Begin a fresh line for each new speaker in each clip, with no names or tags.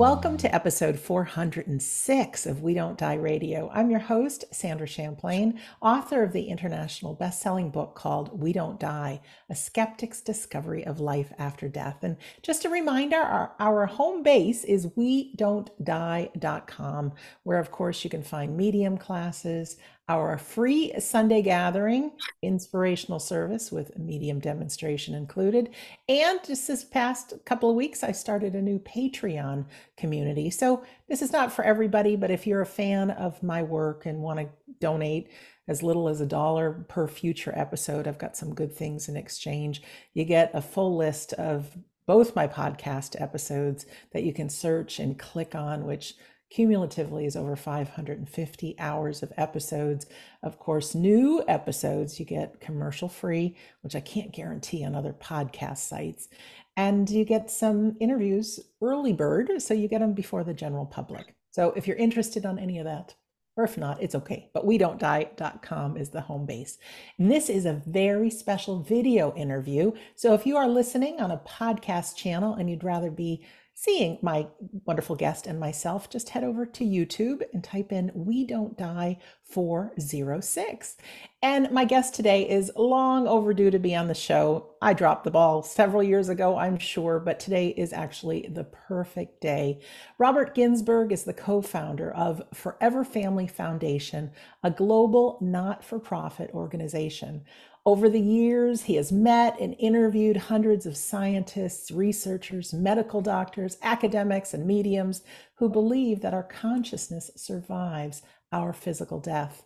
Welcome to episode 406 of We Don't Die Radio. I'm your host, Sandra Champlain, author of the international best-selling book called We Don't Die: A Skeptic's Discovery of Life After Death. And just a reminder, our, our home base is we don't die.com, where of course you can find medium classes, our free Sunday gathering, inspirational service with a medium demonstration included. And just this past couple of weeks, I started a new Patreon community. So this is not for everybody, but if you're a fan of my work and want to donate as little as a dollar per future episode, I've got some good things in exchange. You get a full list of both my podcast episodes that you can search and click on, which cumulatively is over 550 hours of episodes. Of course, new episodes you get commercial free, which I can't guarantee on other podcast sites. And you get some interviews early bird, so you get them before the general public. So if you're interested on any of that, or if not, it's okay. But we don't die.com is the home base. And this is a very special video interview. So if you are listening on a podcast channel and you'd rather be seeing my wonderful guest and myself, just head over to YouTube and type in We Don't Die 406. And my guest today is long overdue to be on the show. I dropped the ball several years ago, I'm sure, but today is actually the perfect day. Robert Ginsberg is the co founder of Forever Family Foundation, a global not for profit organization. Over the years, he has met and interviewed hundreds of scientists, researchers, medical doctors, academics, and mediums who believe that our consciousness survives our physical death.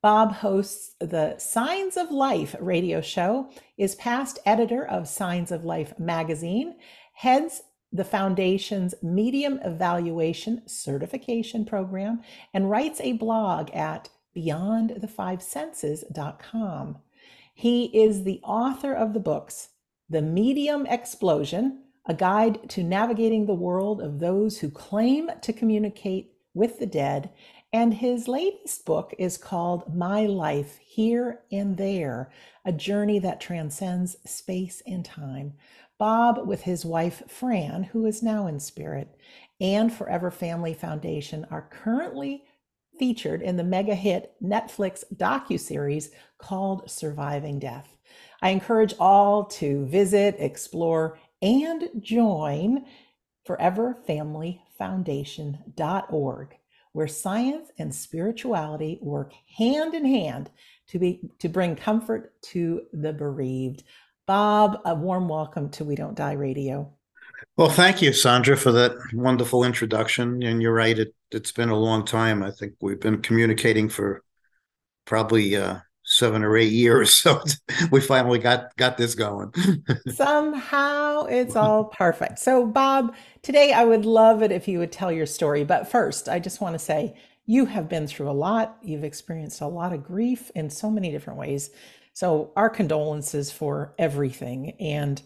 Bob hosts the Signs of Life radio show, is past editor of Signs of Life magazine, heads the foundation's medium evaluation certification program, and writes a blog at beyondthefivesenses.com. He is the author of the books The Medium Explosion, a guide to navigating the world of those who claim to communicate with the dead. And his latest book is called My Life Here and There, a journey that transcends space and time. Bob, with his wife Phran, who is now in spirit, and Forever Family Foundation are currently featured in the mega hit Netflix docu-series called Surviving Death. I encourage all to visit, explore, and join foreverfamilyfoundation.org, where science and spirituality work hand in hand to be to bring comfort to the bereaved. Bob, a warm welcome to We Don't Die Radio.
Well, thank you, Sandra, for that wonderful introduction. And you're right; it, has been a long time. I think we've been communicating for probably uh, seven or eight years, so we finally got got this going.
Somehow, it's all perfect. So, Bob, today I would love it if you would tell your story. But first, I just want to say you have been through a lot. You've experienced a lot of grief in so many different ways. So, our condolences for everything. And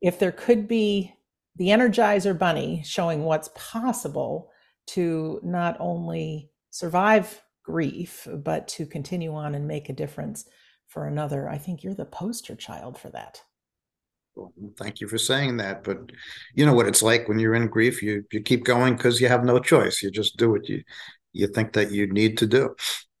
if there could be the Energizer Bunny showing what's possible to not only survive grief, but to continue on and make a difference for another. I think you're the poster child for that.
Well, thank you for saying that. But you know what it's like when you're in grief, you you keep going because you have no choice. You just do what you you think that you need to do.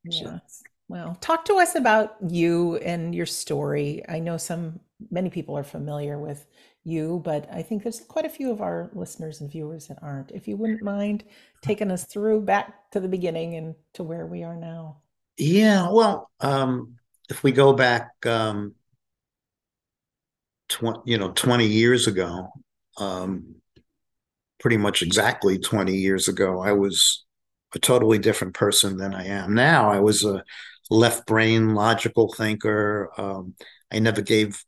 Yes. So. Well, talk to us about you and your story. I know some many people are familiar with you, but I think there's quite a few of our listeners and viewers that aren't. If you wouldn't mind taking us through back to the beginning and to where we are now.
Yeah, well, um, if we go back, um, tw- you know, 20 years ago, um, pretty much exactly 20 years ago, I was a totally different person than I am now. I was a left brain logical thinker. Um, I never gave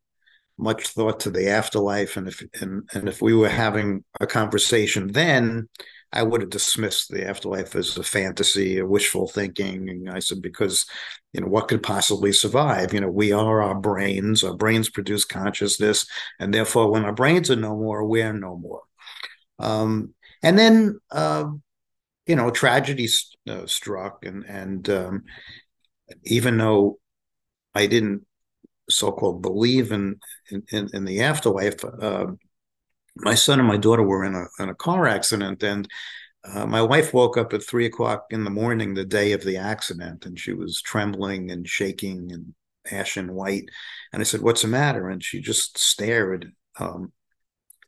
much thought to the afterlife and if and, and if we were having a conversation then I would have dismissed the afterlife as a fantasy, a wishful thinking. And I said, because, you know, what could possibly survive? You know, we are our brains, our brains produce consciousness. And therefore, when our brains are no more, we're no more. Um, and then, uh, you know, tragedy uh, struck. And, and um, even though I didn't so-called believe in in, in the afterlife. Uh, my son and my daughter were in a in a car accident, and uh, my wife woke up at three o'clock in the morning the day of the accident, and she was trembling and shaking and ashen white. And I said, "What's the matter?" And she just stared um,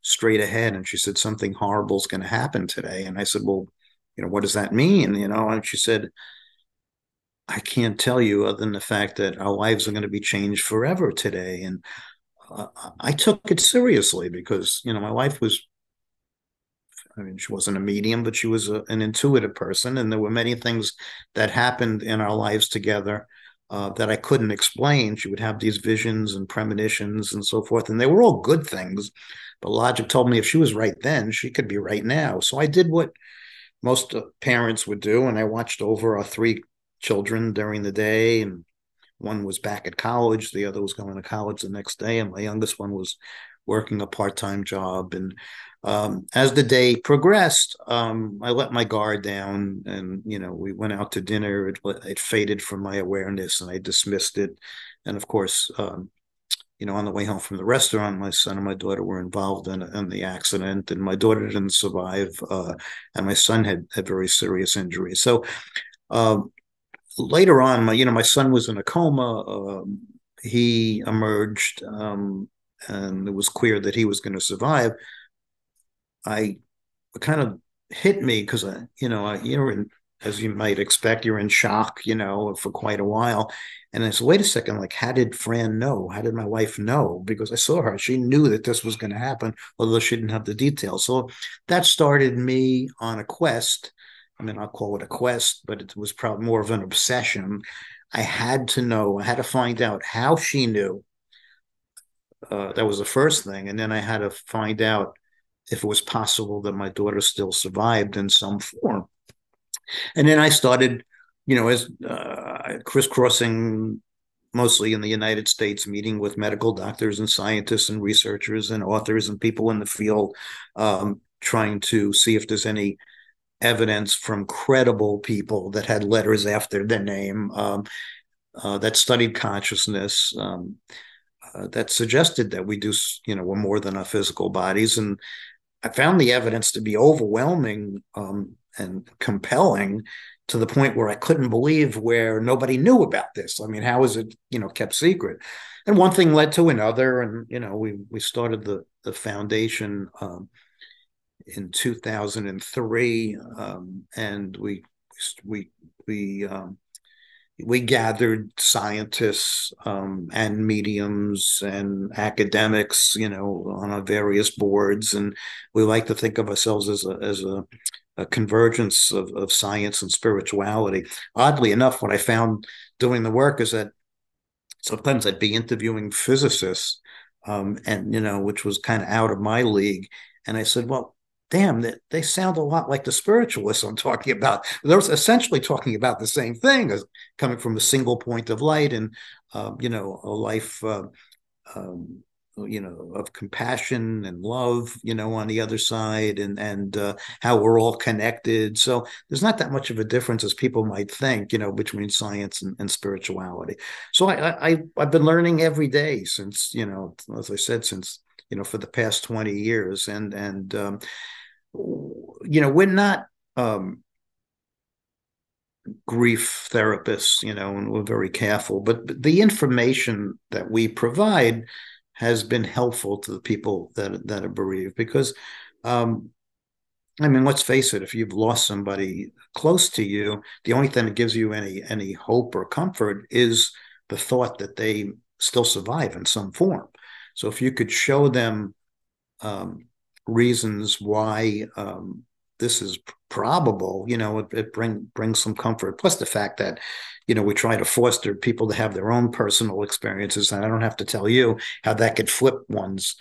straight ahead, and she said, "Something horrible is going to happen today." And I said, "Well, you know, what does that mean?" You know, and she said. I can't tell you other than the fact that our lives are going to be changed forever today. And uh, I took it seriously because, you know, my wife was I mean, she wasn't a medium, but she was a, an intuitive person. And there were many things that happened in our lives together uh, that I couldn't explain. She would have these visions and premonitions and so forth. And they were all good things. But logic told me if she was right then, she could be right now. So I did what most uh, parents would do. And I watched over our three children during the day. And one was back at college, the other was going to college the next day. And my youngest one was working a part time job. And um, as the day progressed, um, I let my guard down, and you know, we went out to dinner. It, it faded from my awareness, and I dismissed it. And of course, um, you know, on the way home from the restaurant, my son and my daughter were involved in, in the accident, and my daughter didn't survive, uh, and my son had had very serious injuries. So um, later on, my you know, my son was in a coma. Um, he emerged, um, and it was clear that he was going to survive I kind of hit me because I, you know, I, you're in, as you might expect, you're in shock, you know, for quite a while. And I said, wait a second, like, how did Phran know? How did my wife know? Because I saw her. She knew that this was going to happen, although she didn't have the details. So that started me on a quest. I mean, I'll call it a quest, but it was probably more of an obsession. I had to know, I had to find out how she knew. Uh, that was the first thing. And then I had to find out if it was possible that my daughter still survived in some form. And then I started, you know, as uh, crisscrossing mostly in the United States, meeting with medical doctors and scientists and researchers and authors and people in the field, um, trying to see if there's any evidence from credible people that had letters after their name um, uh, that studied consciousness. Um, uh, that suggested that we do, you know, we're more than our physical bodies, and I found the evidence to be overwhelming um, and compelling to the point where I couldn't believe where nobody knew about this. I mean, how is it, you know, kept secret? And one thing led to another, and you know, we we started the the foundation um, in 2003, um, and we we we um, we gathered scientists um, and mediums and academics, you know, on our various boards, and we like to think of ourselves as a as a, a convergence of, of science and spirituality. Oddly enough, what I found doing the work is that sometimes I'd be interviewing physicists, um, and you know, which was kind of out of my league, and I said, well damn, they, they sound a lot like the spiritualists I'm talking about. They're essentially talking about the same thing as coming from a single point of light and, uh, you know, a life, uh, um, you know, of compassion and love, you know, on the other side and, and uh, how we're all connected. So there's not that much of a difference as people might think, you know, between science and, and spirituality. So I, I, I've been learning every day since, you know, as I said, since you know for the past 20 years and and um, you know, we're not um, grief therapists, you know, and we're very careful, but the information that we provide has been helpful to the people that that are bereaved because um, I mean, let's face it, if you've lost somebody close to you, the only thing that gives you any any hope or comfort is the thought that they still survive in some form. So if you could show them um, reasons why um, this is probable, you know, it, it bring brings some comfort. Plus the fact that, you know, we try to foster people to have their own personal experiences, and I don't have to tell you how that could flip one's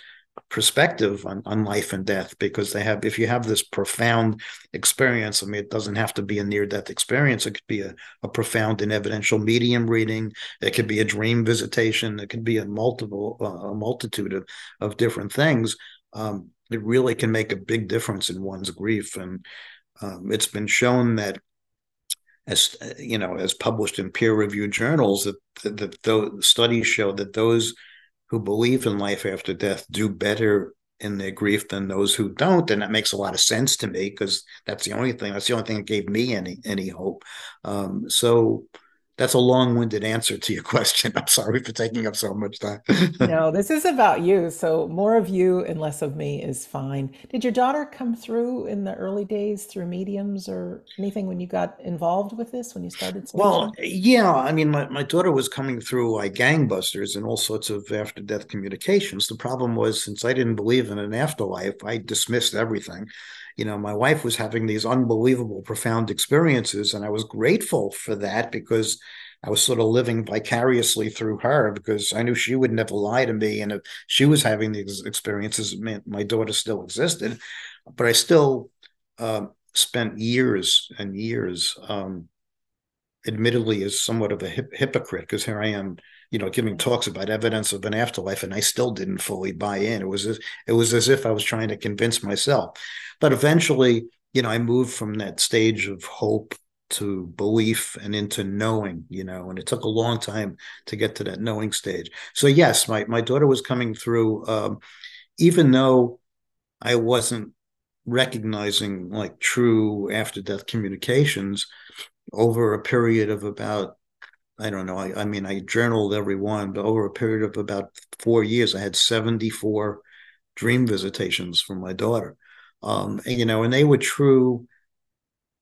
perspective on, on life and death because they have if you have this profound experience i mean it doesn't have to be a near death experience. It could be a, a profound and evidential medium reading. It could be a dream visitation. It could be a multiple uh, a multitude of, of different things. Um, it really can make a big difference in one's grief. And um, it's been shown that, as you know, as published in peer-reviewed journals, that that, those studies show that those who believe in life after death do better in their grief than those who don't, and that makes a lot of sense to me because that's the only thing. That's the only thing that gave me any any hope. Um, so that's a long-winded answer to your question. I'm sorry for taking up so much time.
no, this is about you. So more of you and less of me is fine. Did your daughter come through in the early days through mediums or anything when you got involved with this when you started?
Well, yeah. I mean, my, my daughter was coming through like gangbusters and all sorts of after death communications. The problem was since I didn't believe in an afterlife, I dismissed everything you know, my wife was having these unbelievable, profound experiences, and I was grateful for that because I was sort of living vicariously through her because I knew she would never lie to me, and if she was having these experiences, my daughter still existed. But I still uh, spent years and years, um, admittedly, as somewhat of a hip- hypocrite because here I am you know, giving talks about evidence of an afterlife, and I still didn't fully buy in. It was as, it was as if I was trying to convince myself. But eventually, you know, I moved from that stage of hope to belief and into knowing, you know, and it took a long time to get to that knowing stage. So yes, my my daughter was coming through, um, even though I wasn't recognizing like true after death communications over a period of about I don't know. I, I mean, I journaled every one, but over a period of about four years, I had 74 dream visitations from my daughter. Um, and, you know, and they were true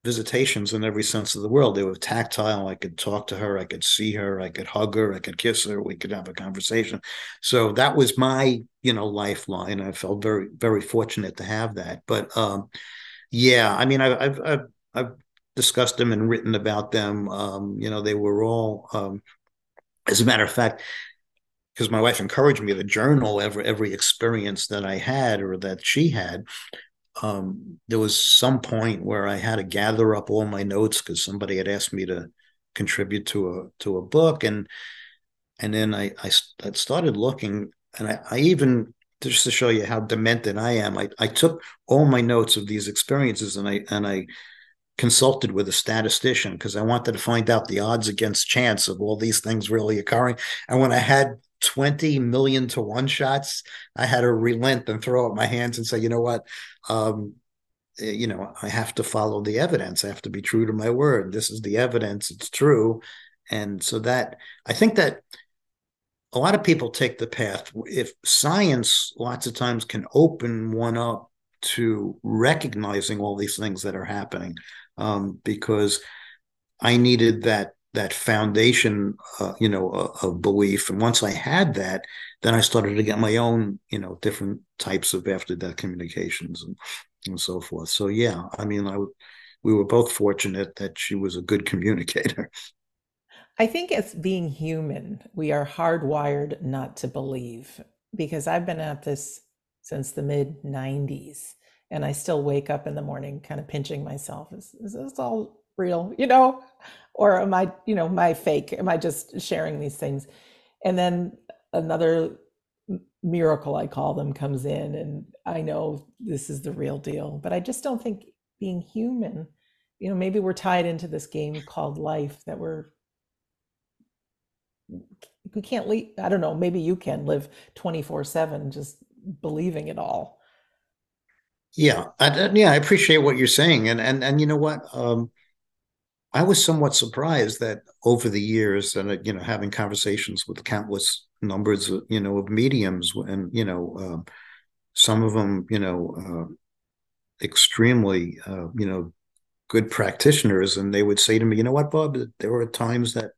visitations in every sense of the word. They were tactile. I could talk to her. I could see her. I could hug her. I could kiss her. We could have a conversation. So that was my, you know, lifeline. I felt very, very fortunate to have that. But um, yeah, I mean, I, I've, I've, I've discussed them and written about them. Um, you know, they were all, um, as a matter of fact, because my wife encouraged me to journal every every experience that I had or that she had. Um, there was some point where I had to gather up all my notes because somebody had asked me to contribute to a to a book, and and then I I, I started looking, and I, I even just to show you how demented I am, I, I took all my notes of these experiences and I and I consulted with a statistician because I wanted to find out the odds against chance of all these things really occurring. And when I had 20 million to one shots, I had to relent and throw up my hands and say, you know what? Um, eh, you know, I have to follow the evidence. I have to be true to my word. This is the evidence. It's true. And so that I think that a lot of people take the path. If science lots of times can open one up to recognizing all these things that are happening um, because I needed that that foundation, uh, you know, of, of belief. And once I had that, then I started to get my own, you know, different types of after death communications and, and so forth. So yeah, I mean, I we were both fortunate that she was a good communicator.
I think as being human, we are hardwired not to believe because I've been at this since the mid 90s and I still wake up in the morning kind of pinching myself. Is, is this all real? You know, or am I, you know, my fake? Am I just sharing these things? And then another miracle, I call them, comes in, and I know this is the real deal. But I just don't think being human, you know, maybe we're tied into this game called life that we're we can't leave. I don't know. Maybe you can live twenty four seven just believing it all
yeah, I, yeah, I appreciate what you're saying, and and and you know what, um, I was somewhat surprised that over the years, and uh, you know, having conversations with countless numbers, of, you know, of mediums, and you know, uh, some of them, you know, uh, extremely, uh, you know, good practitioners, and they would say to me, you know what, Bob, there were times that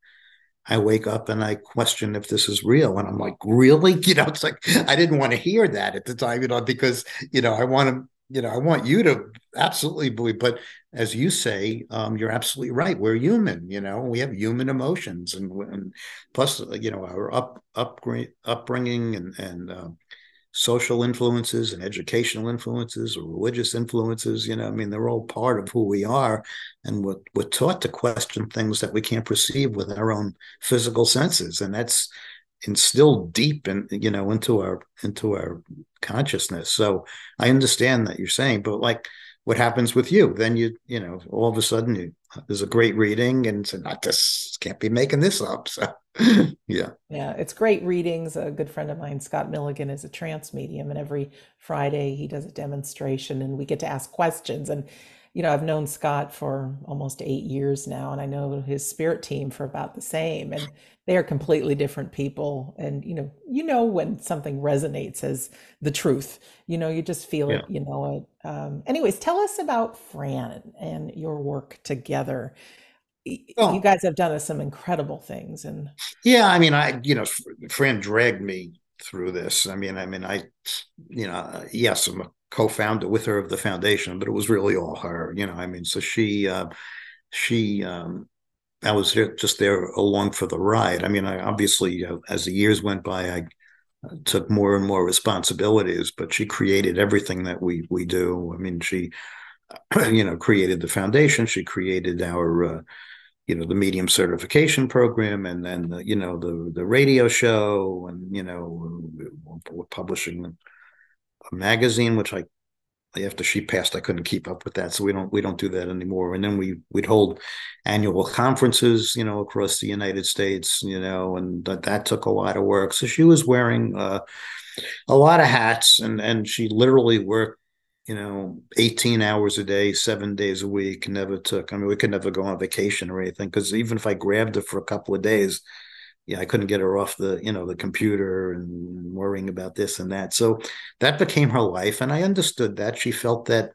I wake up and I question if this is real. And I'm like, really? You know, it's like I didn't want to hear that at the time, you know, because, you know, I want to you know, I want you to absolutely believe, but as you say, um, you're absolutely right. We're human, you know, we have human emotions, and, and plus, you know, our up, up upbringing and and uh, social influences and educational influences or religious influences. You know, I mean, they're all part of who we are, and we're we're taught to question things that we can't perceive with our own physical senses, and that's instilled deep in you know into our into our consciousness so i understand that you're saying but like what happens with you then you you know all of a sudden you, there's a great reading and it's not this can't be making this up. So yeah.
Yeah, it's great readings. A good friend of mine, Scott Milligan, is a trance medium, and every Friday he does a demonstration, and we get to ask questions. And you know, I've known Scott for almost eight years now, and I know his spirit team for about the same. And they are completely different people. And you know, you know when something resonates as the truth. You know, you just feel
Yeah.
it. You know it. Um, anyways, tell us about Phran and your work together. Y- You guys have done some incredible things, and
yeah, I mean, I, you know, Phran dragged me through this. I mean, I mean, I, you know, yes, I'm a co-founder with her of the foundation, but it was really all her, you know, I mean, so she, uh, she, um, I was just there along for the ride. I mean, I obviously, uh, as the years went by, I took more and more responsibilities, but she created everything that we we do. I mean, she, you know, created the foundation. She created our, uh, you know, the medium certification program, and then the, you know the the radio show, and you know, we're publishing a magazine, which I after she passed, I couldn't keep up with that, so we don't we don't do that anymore. And then we we'd hold annual conferences, you know, across the United States, you know, and that that took a lot of work. So she was wearing uh, a lot of hats, and and she literally worked, you know, eighteen hours a day, seven days a week. Never took. I mean, we could never go on vacation or anything because even if I grabbed her for a couple of days, yeah, I couldn't get her off the, you know, the computer and worrying about this and that. So that became her life. And I understood that. She felt that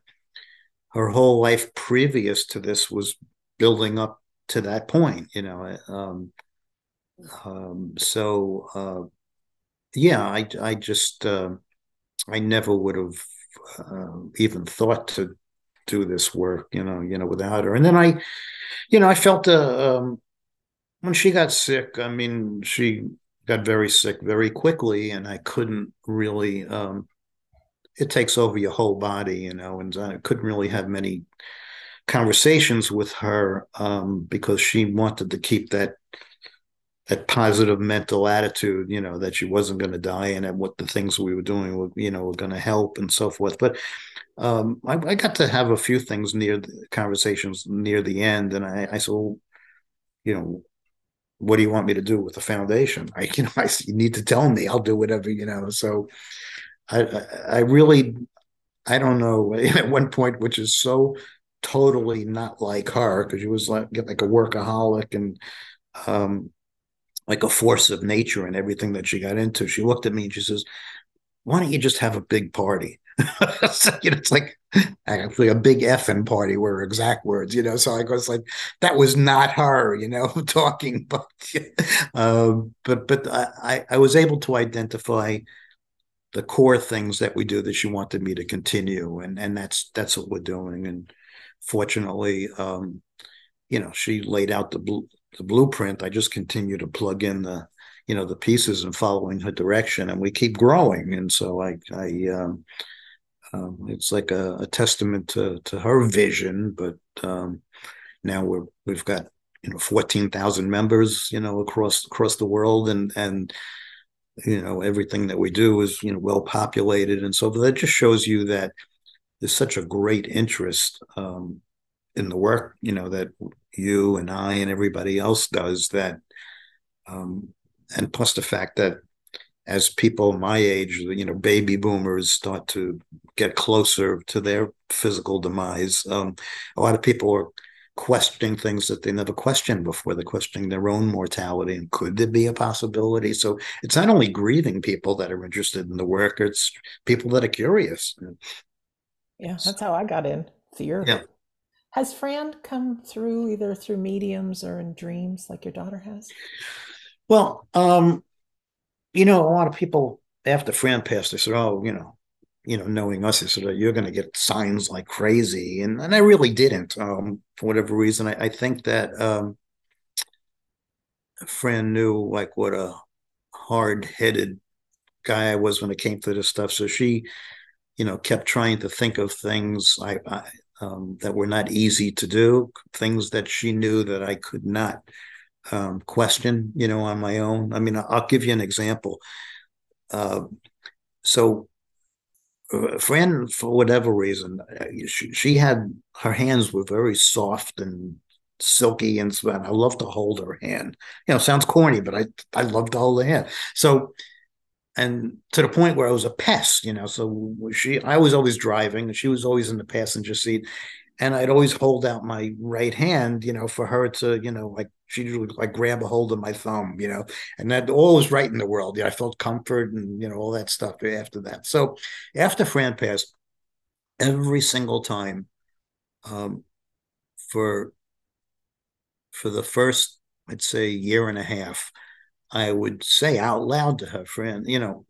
her whole life previous to this was building up to that point, you know. Um, um, so uh, yeah, I I just uh, I never would have uh, even thought to do this work, you know, you know, without her. And then I, you know, I felt uh, um, when she got sick, I mean, she got very sick very quickly, and I couldn't really. Um, it takes over your whole body, you know, and I couldn't really have many conversations with her um, because she wanted to keep that that positive mental attitude, you know, that she wasn't going to die and that what the things we were doing were, you know, were going to help and so forth. But um, I, I, got to have a few things near the conversations near the end, and I, I said, well, you know, what do you want me to do with the foundation? I, you know, I you need to tell me. I'll do whatever, you know. So I, I really, I don't know. At one point, which is so totally not like her, because she was like like a workaholic and um, like a force of nature and everything that she got into. She looked at me and she says, "Why don't you just have a big party?" you know, it's like actually a big effing party were exact words, you know. So I was like, that was not her, you know, talking, but um, but but I I was able to identify the core things that we do that she wanted me to continue, and and that's that's what we're doing. And fortunately, um, you know, she laid out the blue, the blueprint. I just continue to plug in the you know the pieces and following her direction, and we keep growing. And so I I um, um, it's like a, a, testament to to her vision. But um, now we're we've got you know fourteen thousand members you know across across the world, and and you know everything that we do is you know well populated, and so that just shows you that there's such a great interest um, in the work you know that you and I and everybody else does that. Um, and plus the fact that as people my age, you know, baby boomers start to get closer to their physical demise, um, a lot of people are questioning things that they never questioned before. They're questioning their own mortality and could there be a possibility? So it's not only grieving people that are interested in the work, it's people that are curious.
Yeah, that's how I got in fear.
Yeah.
Has Phran come through either through mediums or in dreams like your daughter has?
Well, um, you know, a lot of people after Phran passed, they said, "Oh, you know, you know, knowing us, they said you're going to get signs like crazy," and and I really didn't. Um, for whatever reason, I, I think that um, Phran knew like what a hard-headed guy I was when it came to this stuff, so she, you know, kept trying to think of things I, I um, that were not easy to do, things that she knew that I could not um, question, you know, on my own. I mean, I'll give you an example. Uh, so, uh, Phran, for whatever reason, she, she, had her hands were very soft and silky and I love to hold her hand. You know, sounds corny, but I I love to hold her hand. So and to the point where I was a pest, you know. So she, I was always driving, and she was always in the passenger seat, and I'd always hold out my right hand, you know, for her to, you know, like she would like grab a hold of my thumb, you know, and that all was right in the world. Yeah, I felt comfort and you know all that stuff after that. So after Phran passed, every single time, um, for for the first, I'd say, year and a half, I would say out loud to her friend, you know,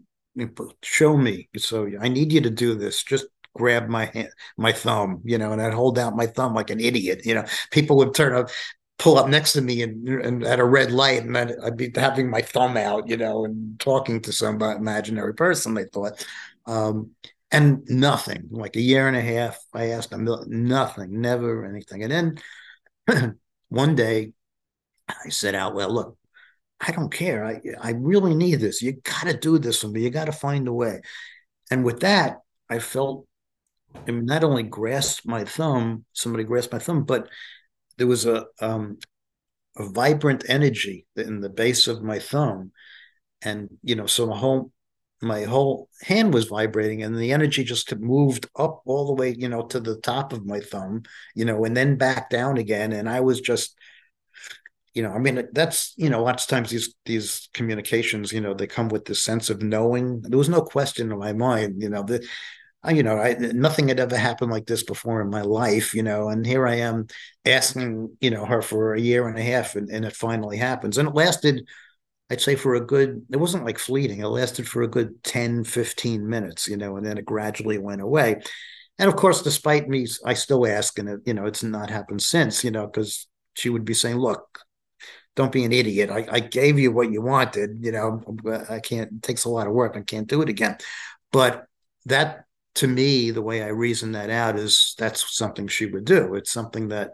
show me. So I need you to do this. Just grab my hand, my thumb, you know, and I'd hold out my thumb like an idiot. You know, people would turn up, pull up next to me and, and at a red light, and I'd, I'd, be having my thumb out, you know, and talking to some imaginary person. They thought, um, and nothing. Like a year and a half, I asked them nothing, never anything. And then one day, I said out well, look, I don't care. I I really need this. You got to do this for me. You got to find a way. And with that, I felt I mean, not only grasped my thumb, somebody grasped my thumb, but there was a um, a vibrant energy in the base of my thumb, and you know, so my whole my whole hand was vibrating, and the energy just moved up all the way, you know, to the top of my thumb, you know, and then back down again, and I was just you know, I mean, that's you know, lots of times these these communications, you know, they come with this sense of knowing. There was no question in my mind, you know, you know, I nothing had ever happened like this before in my life, you know, and here I am asking, you know, her for a year and a half, and, and it finally happens, and it lasted. I'd say for a good, it wasn't like fleeting. It lasted for a good 10, 15 minutes, you know, and then it gradually went away. And of course, despite me, I still ask, and it, you know, it's not happened since, you know, because she would be saying, look, don't be an idiot. I, I gave you what you wanted. You know, I can't. It takes a lot of work. I can't do it again. But that, to me, the way I reason that out is that's something she would do. It's something that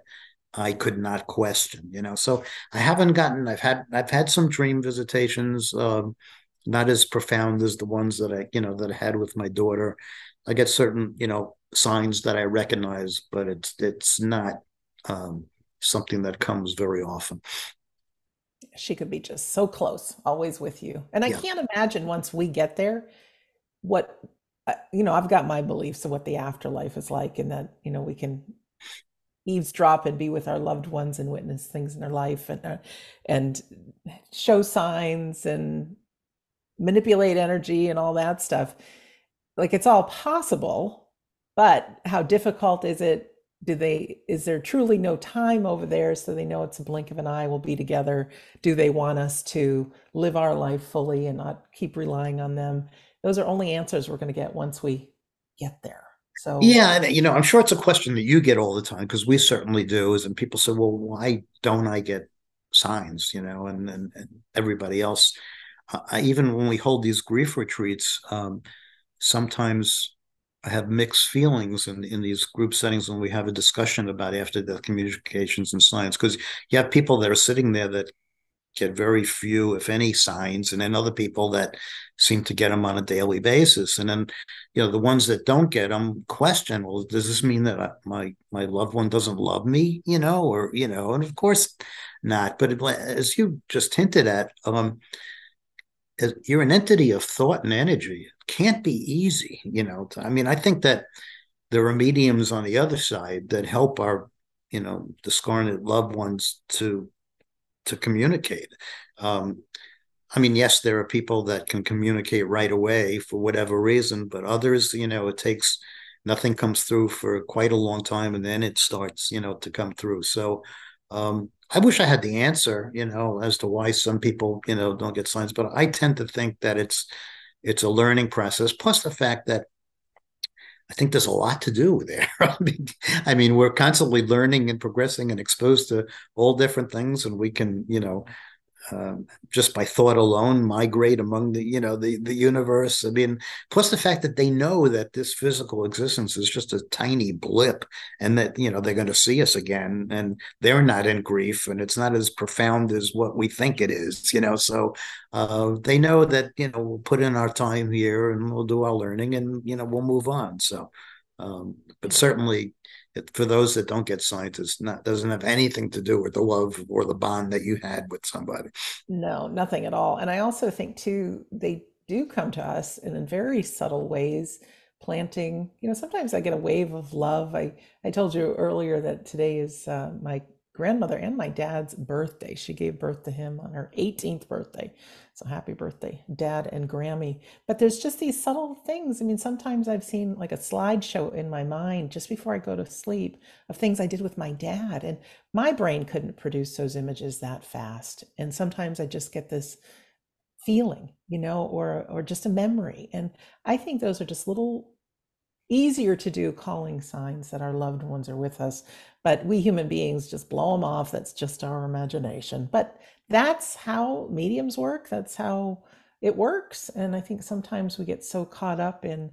I could not question. You know, so I haven't gotten. I've had. I've had some dream visitations. Um, not as profound as the ones that I, you know, that I had with my daughter. I get certain, you know, signs that I recognize, but it's it's not um, something that comes very often
she could be just so close, always with you. And I yeah. can't imagine once we get there, what, you know, I've got my beliefs of what the afterlife is like and that, you know, we can eavesdrop and be with our loved ones and witness things in their life and, uh, and show signs and manipulate energy and all that stuff. Like it's all possible, but how difficult is it? Do they is there truly no time over there so they know it's a blink of an eye we'll be together? Do they want us to live our life fully and not keep relying on them those are only answers we're going to get once we get there. So
yeah and you know i'm sure it's a question that you get all the time because we certainly do is and people say well why don't i get signs? You know and and, and everybody else. Uh, even when we hold these grief retreats um, sometimes I have mixed feelings in, in these group settings when we have a discussion about after death communications and science, because you have people that are sitting there that get very few, if any, signs, and then other people that seem to get them on a daily basis. And then, you know, the ones that don't get them question, well, does this mean that I, my my loved one doesn't love me? You know, or you know, and of course not. But as you just hinted at, um, you're an entity of thought and energy. It can't be easy, you know. I mean, I think that there are mediums on the other side that help our, you know, discarnate loved ones to to communicate. Um, I mean, yes, there are people that can communicate right away for whatever reason, but others, you know, it takes nothing comes through for quite a long time, and then it starts, you know, to come through. So, um, I wish I had the answer, you know, as to why some people, you know, don't get signs, but I tend to think that it's it's a learning process. Plus the fact that I think there's a lot to do there. I mean, we're constantly learning and progressing and exposed to all different things, and we can, you know, um, just by thought alone migrate among the you know the the universe. I mean plus the fact that they know that this physical existence is just a tiny blip and that you know they're going to see us again and they're not in grief and it's not as profound as what we think it is you know? So uh, they know that you know we'll put in our time here and we'll do our learning and you know we'll move on. So um, but certainly it, for those that don't get scientists, not doesn't have anything to do with the love or the bond that you had with somebody.
No, nothing at all. And I also think too, they do come to us and in very subtle ways planting you know sometimes i get a wave of love i i told you earlier that today is uh, my grandmother and my dad's birthday. She gave birth to him on her 18th birthday. So happy birthday dad and grammy. But there's just these subtle things. I mean sometimes i've seen like a slideshow in my mind just before i go to sleep of things i did with my dad and my brain couldn't produce those images that fast. And sometimes i just get this feeling you know or or just a memory. And i think those are just little easier to do calling signs that our loved ones are with us but we human beings just blow them off. That's just our imagination. But that's how mediums work. That's how it works. And i think sometimes we get so caught up in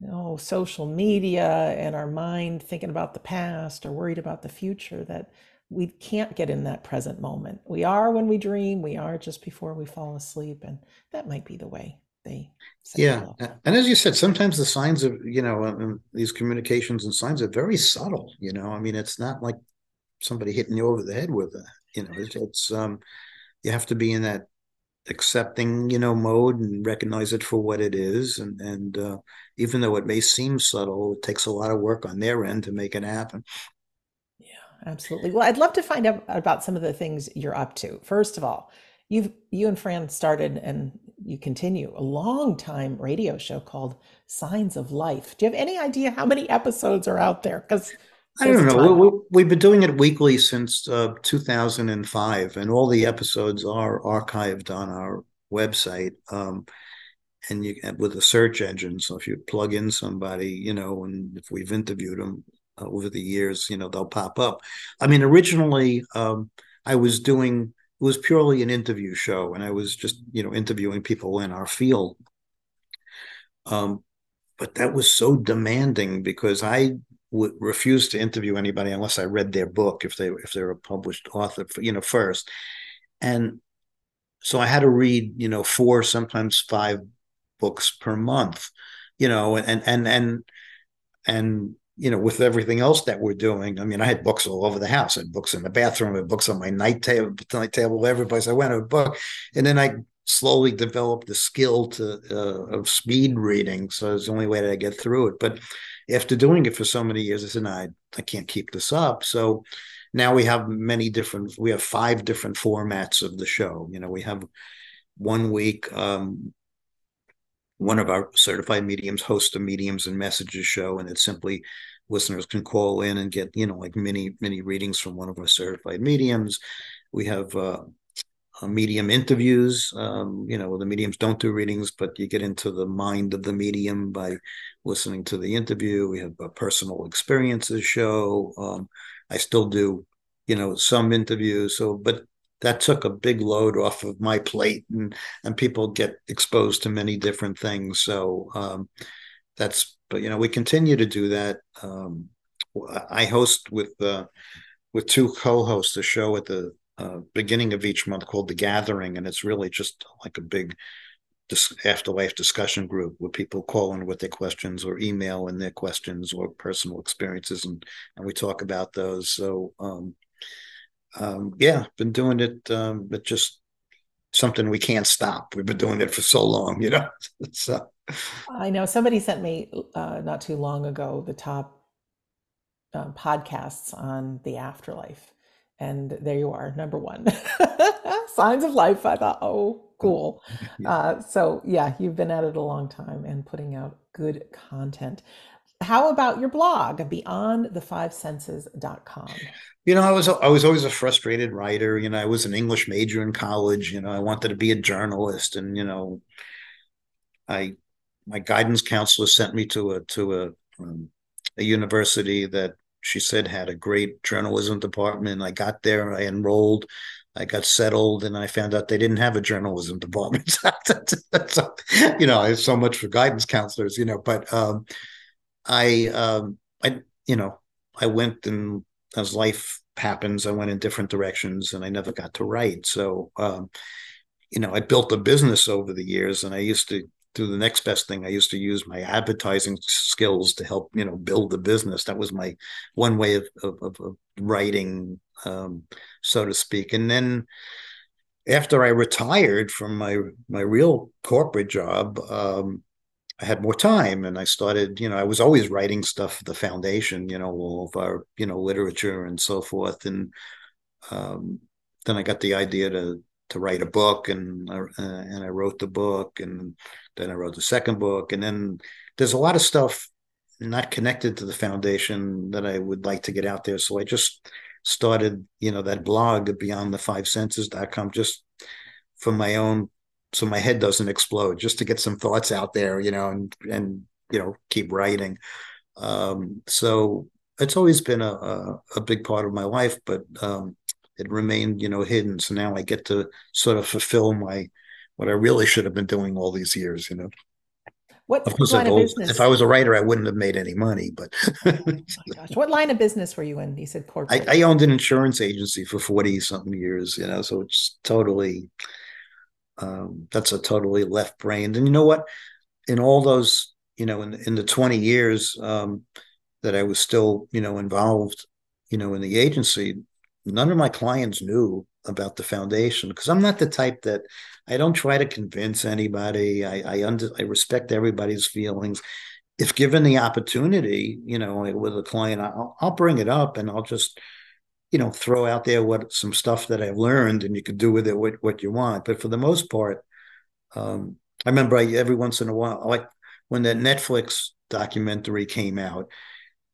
you know social media and our mind thinking about the past or worried about the future that we can't get in that present moment. We are when we dream, we are just before we fall asleep. And that might be the way they
yeah and as you said sometimes the signs of you know um, these communications and signs are very subtle you know i mean it's not like somebody hitting you over the head with it you know it's, it's um you have to be in that accepting you know mode and recognize it for what it is and and uh, even though it may seem subtle it takes a lot of work on their end to make it happen Yeah,
absolutely. Well, I'd love to find out about some of the things you're up to. First of all, you've you and Phran started and you continue a long time radio show called Signs of Life. Do you have any idea how many episodes are out there? Because
I don't know. We, have been doing it weekly since uh, 2005, and all the episodes are archived on our website. Um, and you with a search engine, so if you plug in somebody, you know, and if we've interviewed them, uh, over the years, you know, they'll pop up. I mean, originally, um, I was doing it was purely an interview show, and I was just you know interviewing people in our field. Um, but that was so demanding because I would refuse to interview anybody unless I read their book if they if they're a published author, you know, first. And so I had to read, you know, four sometimes five books per month, you know, and and and and you know, with everything else that we're doing, I mean, I had books all over the house. I had books in the bathroom, I had books on my night table, night table, every place I went, a book. And then I slowly developed the skill to uh, of speed reading. So it's the only way that I get through it. But after doing it for so many years, I said, I, I can't keep this up. So now we have many different, we have five different formats of the show. You know, we have one week, um, one of our certified mediums hosts a mediums and messages show, and it's simply listeners can call in and get you know like many many readings from one of our certified mediums. We have uh, uh, medium interviews. Um, you know, the mediums don't do readings, but you get into the mind of the medium by listening to the interview. We have a personal experiences show. Um, I still do, you know, some interviews. So, but that took a big load off of my plate and and people get exposed to many different things. So um, that's but you know we continue to do that. Um, i host with uh, with two co-hosts a show at the uh, beginning of each month called the gathering and it's really just like a big dis- afterlife discussion group where people call in with their questions or email in their questions or personal experiences and and we talk about those. So um, um, yeah, been doing it, um, but just something we can't stop. We've been doing it for so long, you know. so
I know somebody sent me uh, not too long ago the top um, podcasts on the afterlife, and there you are, number one, signs of life. I thought, oh, cool. Uh, so yeah, you've been at it a long time and putting out good content. How about your blog, beyondthefivesenses.com?
You know, I was I was always a frustrated writer. You know, I was an English major in college. You know, I wanted to be a journalist, and you know, I my guidance counselor sent me to a to a um, a university that she said had a great journalism department. I got there, I enrolled, I got settled, and I found out they didn't have a journalism department. so, you know, so much for guidance counselors. You know, but um, I um, I you know I went and as life happens, I went in different directions and I never got to write. So, um, you know, I built a business over the years and I used to do the next best thing. I used to use my advertising skills to help, you know, build the business. That was my one way of of, of writing, um, so to speak. And then after I retired from my my real corporate job, um, I had more time and I started, you know, I was always writing stuff for the foundation, you know, all of our, you know, literature and so forth. And um, then I got the idea to to write a book and uh, and I wrote the book and then I wrote the second book and then there's a lot of stuff not connected to the foundation that I would like to get out there. So I just started, you know, that blog beyond the five senses.com just for my own so my head doesn't explode, just to get some thoughts out there, you know, and and you know, keep writing. Um, so it's always been a, a, a big part of my life, but um, it remained, you know, hidden. So now I get to sort of fulfill my what I really should have been doing all these years, you know.
What of course, line
if,
of business?
if I was a writer, I wouldn't have made any money. But oh
gosh, what line of business were you in? You said corporate.
I, I owned an insurance agency for forty something years, you know, so it's totally. Um, that's a totally left brained, and you know what? In all those, you know, in in the twenty years um, that I was still, you know, involved, you know, in the agency, none of my clients knew about the foundation because I'm not the type that I don't try to convince anybody. I I, under, I respect everybody's feelings. If given the opportunity, you know, with a client, I'll, I'll bring it up and I'll just, you know, throw out there what some stuff that I've learned, and you can do with it what, what you want. But for the most part, um, I remember I, every once in a while, like when that Netflix documentary came out,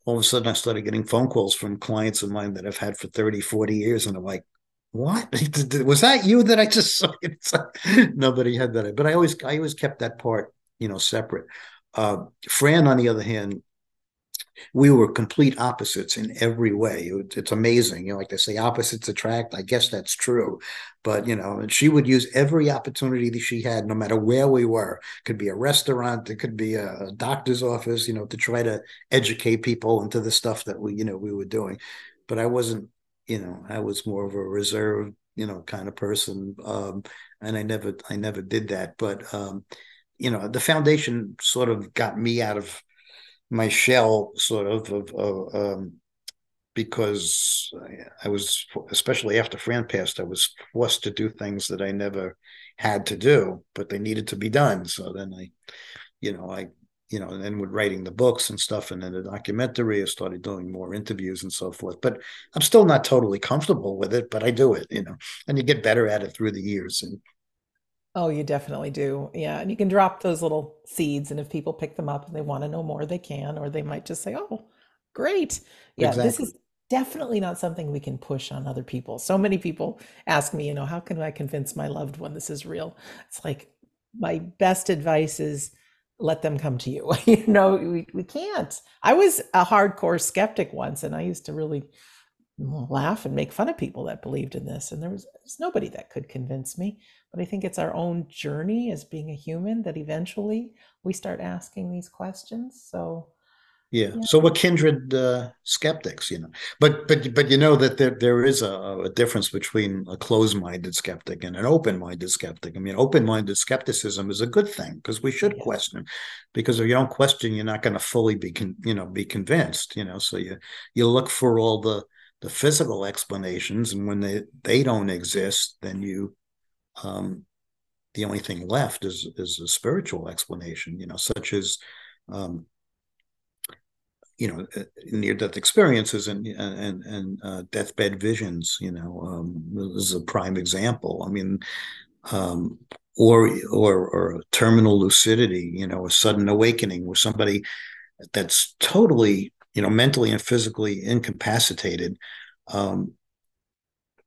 all of a sudden I started getting phone calls from clients of mine that I've had for 30, 40 years. And I'm like, what was that you that I just saw? Like, nobody had that, but I always, I always kept that part, you know, separate. Uh, Phran, on the other hand, we were complete opposites in every way. It, it's amazing. You know, like they say, opposites attract. I guess that's true. But, you know, and she would use every opportunity that she had, no matter where we were. It could be a restaurant, it could be a doctor's office, you know, to try to educate people into the stuff that we, you know, we were doing. But I wasn't, you know, I was more of a reserved, you know, kind of person. Um, and I never, I never did that. But, um, you know, the foundation sort of got me out of my shell sort of of, of um, because I was especially after Phran passed, I was forced to do things that I never had to do, but they needed to be done. So then I, you know, I you know, and then with writing the books and stuff, and then the documentary, I started doing more interviews and so forth. But I'm still not totally comfortable with it, but I do it, you know, and you get better at it through the years. And
Oh, you definitely do. Yeah. And you can drop those little seeds. And if people pick them up and they want to know more, they can, or they might just say, oh, great. Yeah. Exactly. This is definitely not something we can push on other people. So many people ask me, you know, how can I convince my loved one this is real? It's like my best advice is let them come to you. you know, we, we can't. I was a hardcore skeptic once and I used to really laugh and make fun of people that believed in this. And there was, there was nobody that could convince me. But I think it's our own journey as being a human that eventually we start asking these questions. So,
yeah. yeah. So we're kindred uh, skeptics, you know. But but but you know that there there is a, a difference between a closed-minded skeptic and an open-minded skeptic. I mean, open-minded skepticism is a good thing because we should question. Because if you don't question, you're not going to fully be con- you know be convinced. You know, so you you look for all the the physical explanations, and when they they don't exist, then you um, the only thing left is is a spiritual explanation, you know, such as um, you know uh, near death experiences and and and uh, deathbed visions. You know, um, is a prime example. I mean, um, or or or terminal lucidity. You know, a sudden awakening where somebody that's totally you know mentally and physically incapacitated um,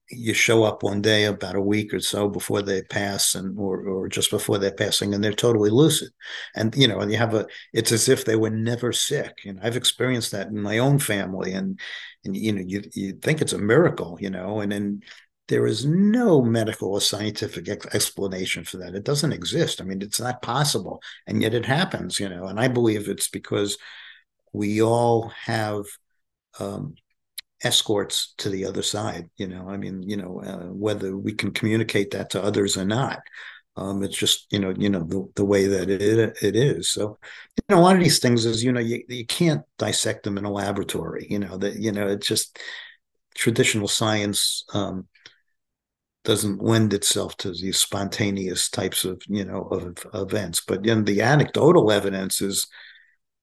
you show up one day about a week or so before they pass and or or just before they're passing and they're totally lucid. And you know and you have a it's as if they were never sick. And i've experienced that in my own family and and you know you you think it's a miracle you know and then there is no medical or scientific explanation for that. It doesn't exist. I mean it's not possible. And yet it happens you know and i believe it's because we all have um, escorts to the other side you know i mean you know uh, whether we can communicate that to others or not Um, it's just you know you know the, the way that it it is. So you know a lot of these things is you know you, you can't dissect them in a laboratory. You know that you know it's just traditional science um, doesn't lend itself to these spontaneous types of you know of, of events. But then the anecdotal evidence is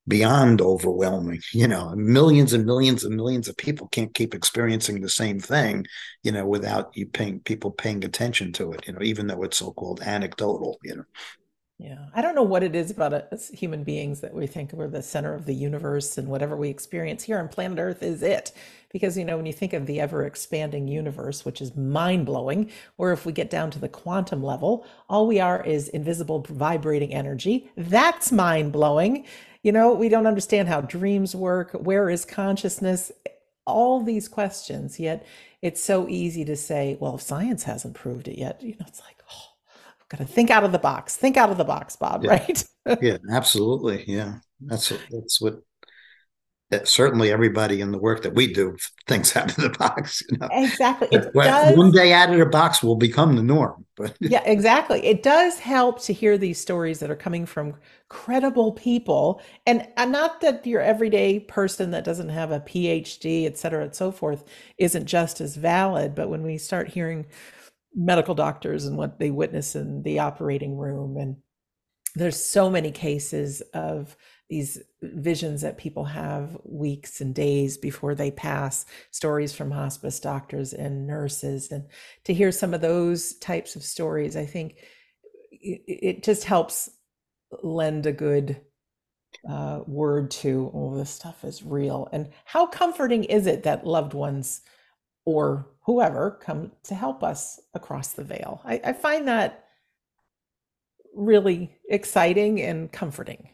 beyond overwhelming. You know, millions and millions and millions of people can't keep experiencing the same thing, you know, without you paying people paying attention to it, you know, even though it's so-called anecdotal, you know.
Yeah. I don't know what it is about us human beings that we think we're the center of the universe and whatever we experience here on planet Earth is it. Because, you know, when you think of the ever expanding universe, which is mind blowing, or if we get down to the quantum level, all we are is invisible vibrating energy. That's mind blowing. You know, we don't understand how dreams work. Where is consciousness? All these questions. Yet it's so easy to say, well, if science hasn't proved it yet, you know, it's like, oh, I've got to think out of the box. Think out of the box, Bob,
yeah.
right?
yeah, absolutely. Yeah. That's what, that's what that certainly everybody in the work that we do thinks out of the box. You know?
Exactly.
It does, one day out of the box will become the norm. But
yeah, exactly. It does help to hear these stories that are coming from credible people, and, not that your everyday person that doesn't have a PhD, et cetera, and so forth, isn't just as valid. But when we start hearing medical doctors and what they witness in the operating room, and there's so many cases of these visions that people have weeks and days before they pass, stories from hospice doctors and nurses. And to hear some of those types of stories, I think it, just helps lend a good uh, word to, oh, this stuff is real. And how comforting is it that loved ones or whoever come to help us across the veil? I, I find that really exciting and comforting.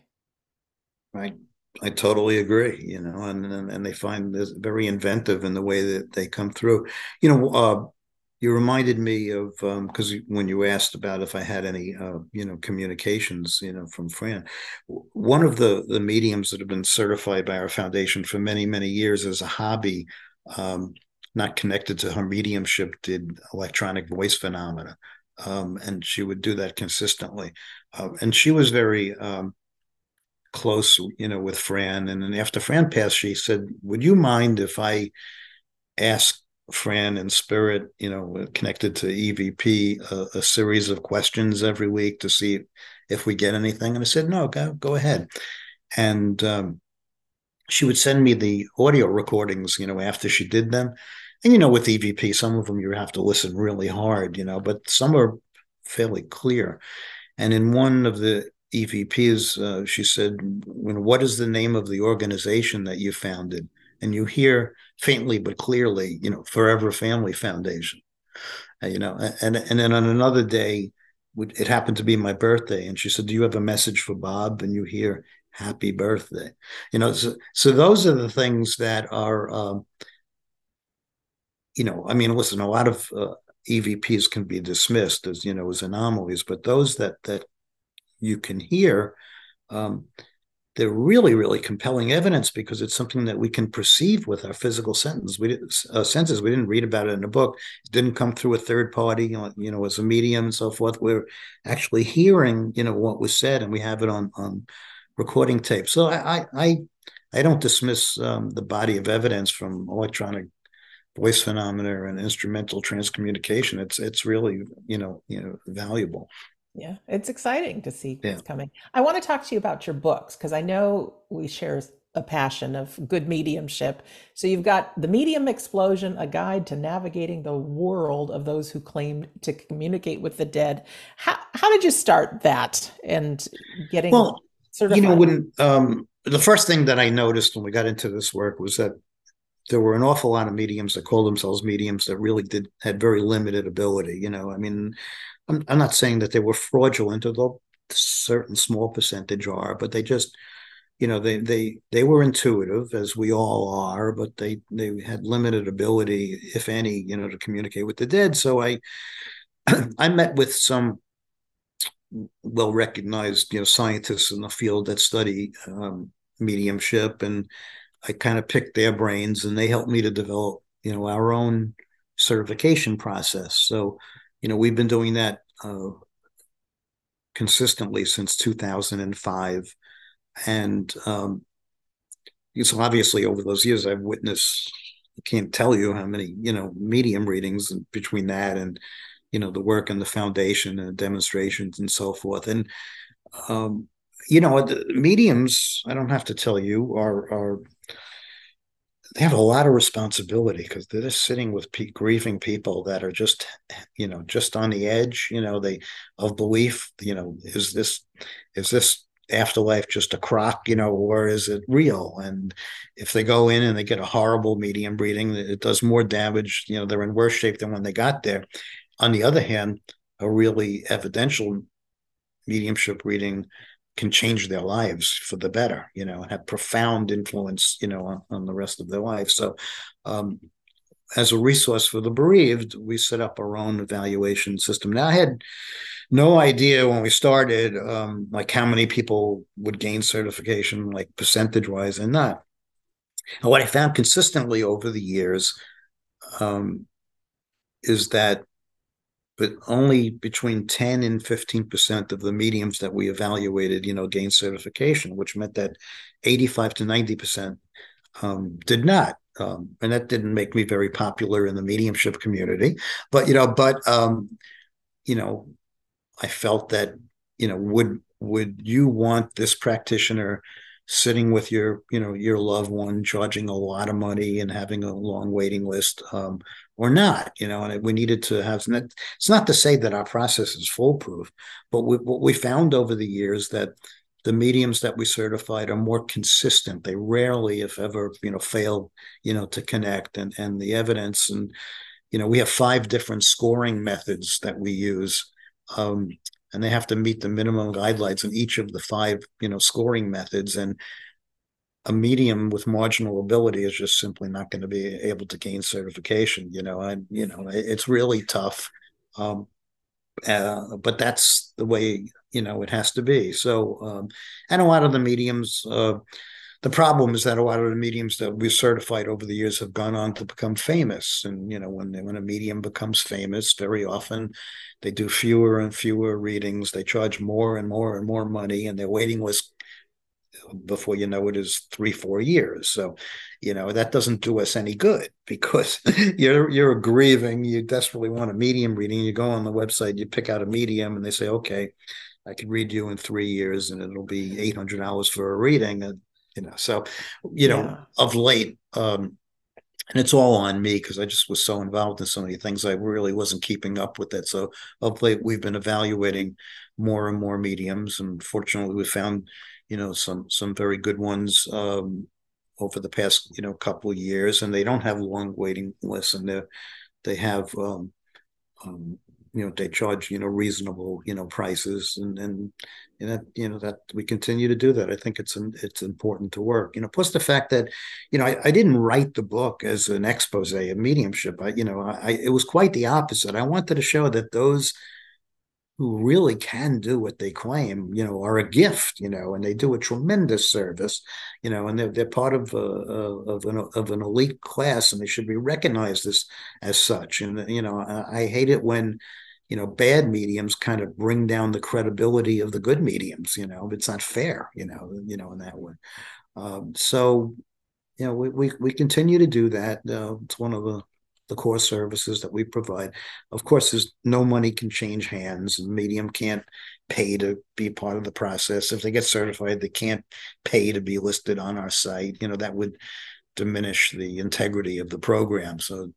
I I totally agree. You know, and and, and they find this very inventive in the way that they come through. You know, uh, you reminded me of because um, when you asked about if I had any, uh, you know, communications, you know, from Phran, one of the the mediums that have been certified by our foundation for many many years as a hobby, um, not connected to her mediumship, did electronic voice phenomena, um, and she would do that consistently, uh, and she was very um, close, you know, with Phran. And then after Phran passed, she said, "Would you mind if I ask Phran in spirit, you know, connected to EVP, a, a series of questions every week to see if we get anything?" And I said, "No, go go ahead." And um, she would send me the audio recordings, you know, after she did them. And you know, with EVP, some of them you have to listen really hard, you know, but some are fairly clear. And in one of the EVPs, uh, she said, "What is the name of the organization that you founded?" And you hear faintly but clearly, you know, Forever Family Foundation. Uh, you know, and and then on another day, it happened to be my birthday, and she said, "Do you have a message for Bob?" And you hear, "Happy birthday." You know, so so those are the things that are, um, you know, I mean, listen, a lot of uh, EVPs can be dismissed as you know as anomalies, but those that that you can hear, um, they're really, really compelling evidence because it's something that we can perceive with our physical senses. We didn't, uh, senses. We didn't read about it in a book. It didn't come through a third party, you know, you know, as a medium and so forth. We're actually hearing, you know, what was said, and we have it on on recording tape. So I I I don't dismiss um, the body of evidence from electronic voice phenomena and instrumental transcommunication. It's it's really you know you know valuable.
Yeah, it's exciting to see what's coming. I want to talk to you about your books because I know we share a passion of good mediumship. So you've got The Medium Explosion, a guide to navigating the world of those who claim to communicate with the dead. How how did you start that and getting
well, certified? You know, when um, the first thing that I noticed when we got into this work was that there were an awful lot of mediums that called themselves mediums that really did had very limited ability. You know, I mean, I'm, I'm not saying that they were fraudulent, although a certain small percentage are, but they just, you know, they they they were intuitive as we all are, but they they had limited ability, if any, you know, to communicate with the dead. So I I met with some well recognized, you know, scientists in the field that study um, mediumship, and I kind of picked their brains, and they helped me to develop, you know, our own certification process. So you know, we've been doing that uh, consistently since 2005. And um, so obviously over those years, I've witnessed, I can't tell you how many, you know, medium readings between that and, you know, the work in the foundation and demonstrations and so forth. And, um, you know, mediums, I don't have to tell you, are, are they have a lot of responsibility because they're just sitting with pe- grieving people that are just you know just on the edge you know they of belief you know is this is this afterlife just a crock you know or is it real? And if they go in and they get a horrible medium reading it does more damage you know they're in worse shape than when they got there. On the other hand a really evidential mediumship reading can change their lives for the better, you know, and have profound influence, you know, on, on the rest of their lives. So, um, as a resource for the bereaved, we set up our own evaluation system. Now, I had no idea when we started, um, like how many people would gain certification, like percentage wise, and not. And what I found consistently over the years um, is that but only between 10 and 15% of the mediums that we evaluated, you know, gained certification, which meant that 85 to 90% um, did not. Um, and that didn't make me very popular in the mediumship community. But, you know, but, um, you know, I felt that, you know, would, would you want this practitioner sitting with your you know your loved one charging a lot of money and having a long waiting list um, or not you know and we needed to have it's not to say that our process is foolproof but we, what we found over the years that the mediums that we certified are more consistent. They rarely if ever you know fail you know to connect and and the evidence and you know we have five different scoring methods that we use um, and they have to meet the minimum guidelines in each of the five you know scoring methods and a medium with marginal ability is just simply not going to be able to gain certification you know and you know it's really tough um, uh, but that's the way you know it has to be. So um, and a lot of the mediums uh, the problem is that a lot of the mediums that we've certified over the years have gone on to become famous. And you know when they, when a medium becomes famous very often they do fewer and fewer readings. They charge more and more and more money and their waiting list before you know it is three four years. So you know that doesn't do us any good because you're you're grieving. You desperately want a medium reading. You go on the website you pick out a medium and they say okay I could read you in three years and it'll be eight hundred dollars for a reading. And you know so you know yeah. of late um and it's all on me because I just was so involved in so many things I really wasn't keeping up with it. So of late we've been evaluating more and more mediums, and fortunately we found, you know, some some very good ones um, over the past you know couple of years, and they don't have long waiting lists, and they they have um, um, you know they charge you know reasonable you know prices and and and that you know that we continue to do that. I think it's it's important to work you know plus the fact that you know I, I didn't write the book as an expose of mediumship. I you know i it was quite the opposite. I wanted to show that those who really can do what they claim, you know, are a gift, you know, and they do a tremendous service, you know, and they're, they're part of a, of an of an elite class, and they should be recognized as as such. And you know, I, I hate it when you know bad mediums kind of bring down the credibility of the good mediums you know it's not fair you know you know in that way. Um, so you know we, we we continue to do that. Uh, it's one of the the core services that we provide. Of course there's no money can change hands and medium can't pay to be part of the process. If they get certified they can't pay to be listed on our site. You know that would diminish the integrity of the program. So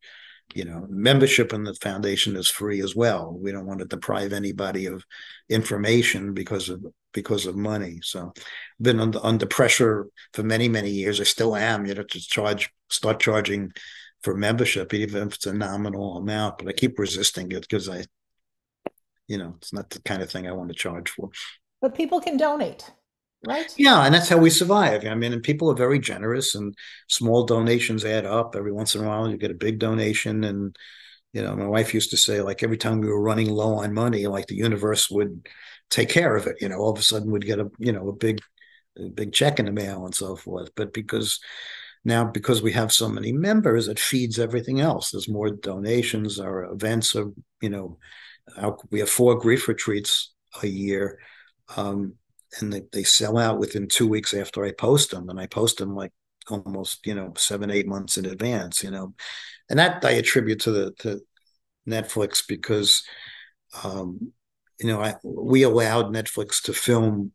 you know membership in the foundation is free as well. We don't want to deprive anybody of information because of because of money. So I've been under, under pressure for many many years. I still am you know to charge start charging for membership even if it's a nominal amount but i keep resisting it because i you know it's not the kind of thing i want to charge for.
But people can donate Right.
Yeah, and that's how we survive. I mean, and people are very generous, and small donations add up. Every once in a while, you get a big donation, and you know, my wife used to say, like every time we were running low on money, like the universe would take care of it. You know, all of a sudden we'd get a you know a big, a big check in the mail and so forth. But because now, because we have so many members, it feeds everything else. There's more donations. Our events are, you know, our, we have four grief retreats a year. Um, and they, they sell out within two weeks after I post them. And I post them like almost, you know, seven, eight months in advance, you know. And that I attribute to the to Netflix because um, you know, I, we allowed Netflix to film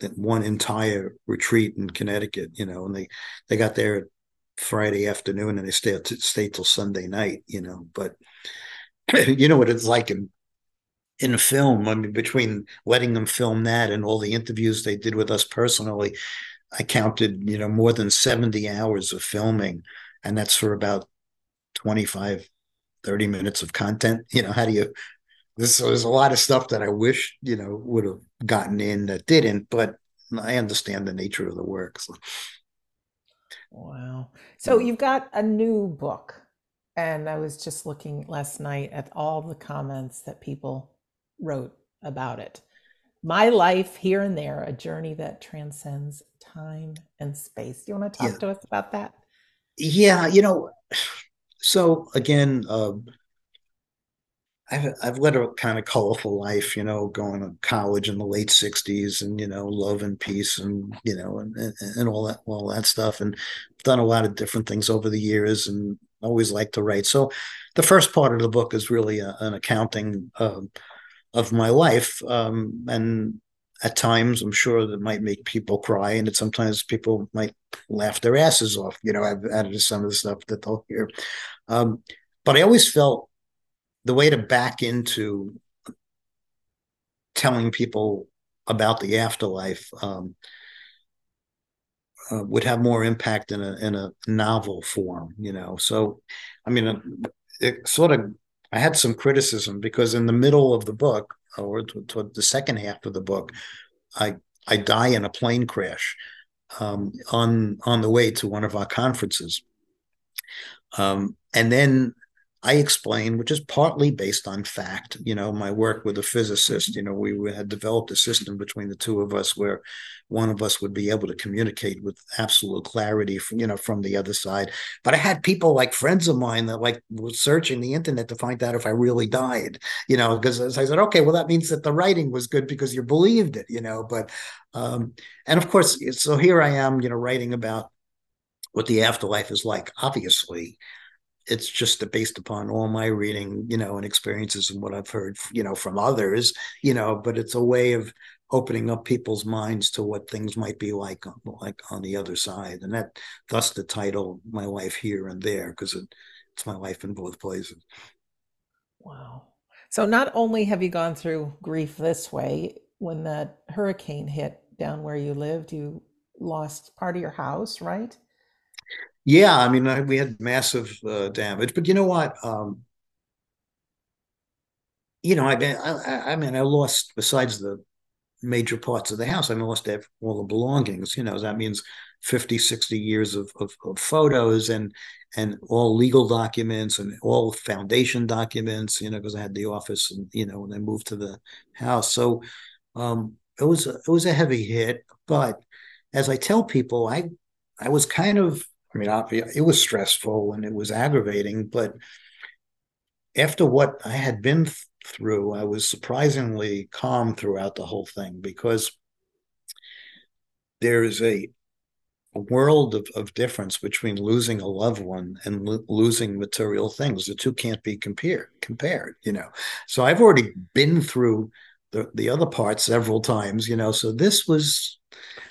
that one entire retreat in Connecticut, you know, and they they got there Friday afternoon and they stayed stay till Sunday night, you know. But you know what it's like in in film. I mean, between letting them film that and all the interviews they did with us personally, I counted, you know, more than 70 hours of filming. And that's for about 25, 30 minutes of content. You know, how do you this there's a lot of stuff that I wish, you know, would have gotten in that didn't, but I understand the nature of the work. So.
Wow. So you've got a new book. And I was just looking last night at all the comments that people wrote about it. My life here and there, a journey that transcends time and space. Do you want to talk yeah. to us about that?
Yeah, you know, so again, uh, I've, I've led a kind of colorful life, you know, going to college in the late '60s, and you know, love and peace, and you know, and, and, and all that, all that stuff, and done a lot of different things over the years, and always like to write. So, the first part of the book is really a, an accounting of, of my life, um, and at times I'm sure that might make people cry, and that sometimes people might laugh their asses off. You know, I've added some of the stuff that they'll hear, um, but I always felt the way to back into telling people about the afterlife um, uh, would have more impact in a in a novel form, you know. So, I mean, it sort of I had some criticism because in the middle of the book, or toward the second half of the book, I I die in a plane crash um, on on the way to one of our conferences, um, and then I explain, which is partly based on fact. You know, my work with a physicist, you know, we had developed a system between the two of us where one of us would be able to communicate with absolute clarity, from, you know, from the other side. But I had people like friends of mine that like were searching the internet to find out if I really died, you know, because I said, okay, well, that means that the writing was good because you believed it, you know, but, um, and of course, so here I am, you know, writing about what the afterlife is like, obviously it's just based upon all my reading, you know, and experiences and what I've heard, you know, from others, you know, but it's a way of opening up people's minds to what things might be like, like on the other side. And that, thus the title, My Life Here and There, because it, it's my life in both places.
Wow. So not only have you gone through grief this way, when that hurricane hit down where you lived, you lost part of your house, right?
Yeah, I mean, we had massive uh, damage, but you know what? Um, you know, I mean, I, I, mean, I lost besides the major parts of the house, I lost all the belongings. You know, that means 50, 60 years of, of, of photos and and all legal documents and all foundation documents. You know, because I had the office and you know when I moved to the house, so um, it was a, it was a heavy hit. But as I tell people, I I was kind of I mean, it was stressful and it was aggravating, but after what I had been through, I was surprisingly calm throughout the whole thing because there is a, a world of, of difference between losing a loved one and lo- losing material things. The two can't be compared. Compared, you know. So I've already been through the the other part several times, you know. So this was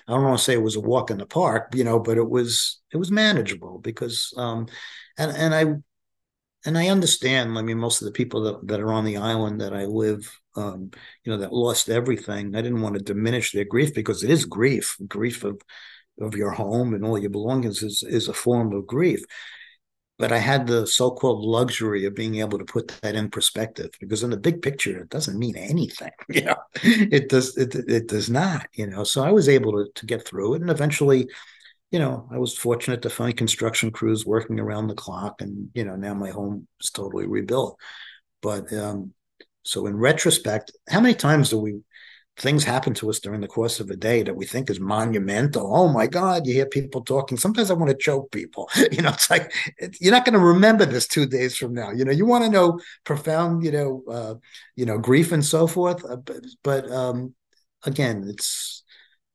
I don't want to say it was a walk in the park, you know, but it was it was manageable because um and and I and I understand. I mean, most of the people that, that are on the island that I live, um, you know, that lost everything. I didn't want to diminish their grief because it is grief. Grief of of your home and all your belongings is is a form of grief but I had the so-called luxury of being able to put that in perspective because in the big picture, it doesn't mean anything. You know, it does it, it does not. You know, so I was able to to get through it, and eventually, you know, I was fortunate to find construction crews working around the clock, and you know, now my home is totally rebuilt. But um, so in retrospect, how many times do we things happen to us during the course of a day that we think is monumental. Oh my God, you hear people talking. Sometimes I want to choke people. You know, it's like you're not going to remember this two days from now. You know, you want to know profound, you know, uh, you know, grief and so forth. Uh, but, but um, again, it's